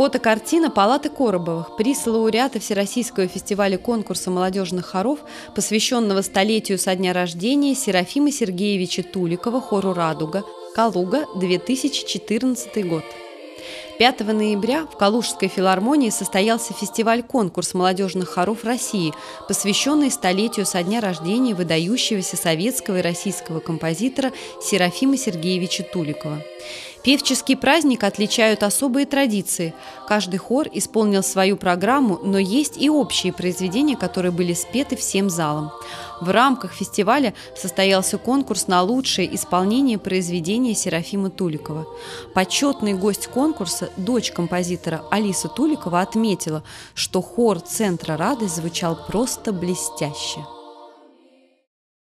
Фотокартина Палаты Коробовых, приз лауреата Всероссийского фестиваля конкурса молодежных хоров, посвященного столетию со дня рождения Серафима Сергеевича Туликова, хору «Радуга», Калуга, 2014 год. 5 ноября в Калужской филармонии состоялся фестиваль-конкурс молодежных хоров России, посвященный столетию со дня рождения выдающегося советского и российского композитора Серафима Сергеевича Туликова. Певческий праздник отличают особые традиции. Каждый хор исполнил свою программу, но есть и общие произведения, которые были спеты всем залом. В рамках фестиваля состоялся конкурс на лучшее исполнение произведения Серафима Туликова. Почетный гость конкурса, дочь композитора Алиса Туликова, отметила, что хор Центра Радость звучал просто блестяще.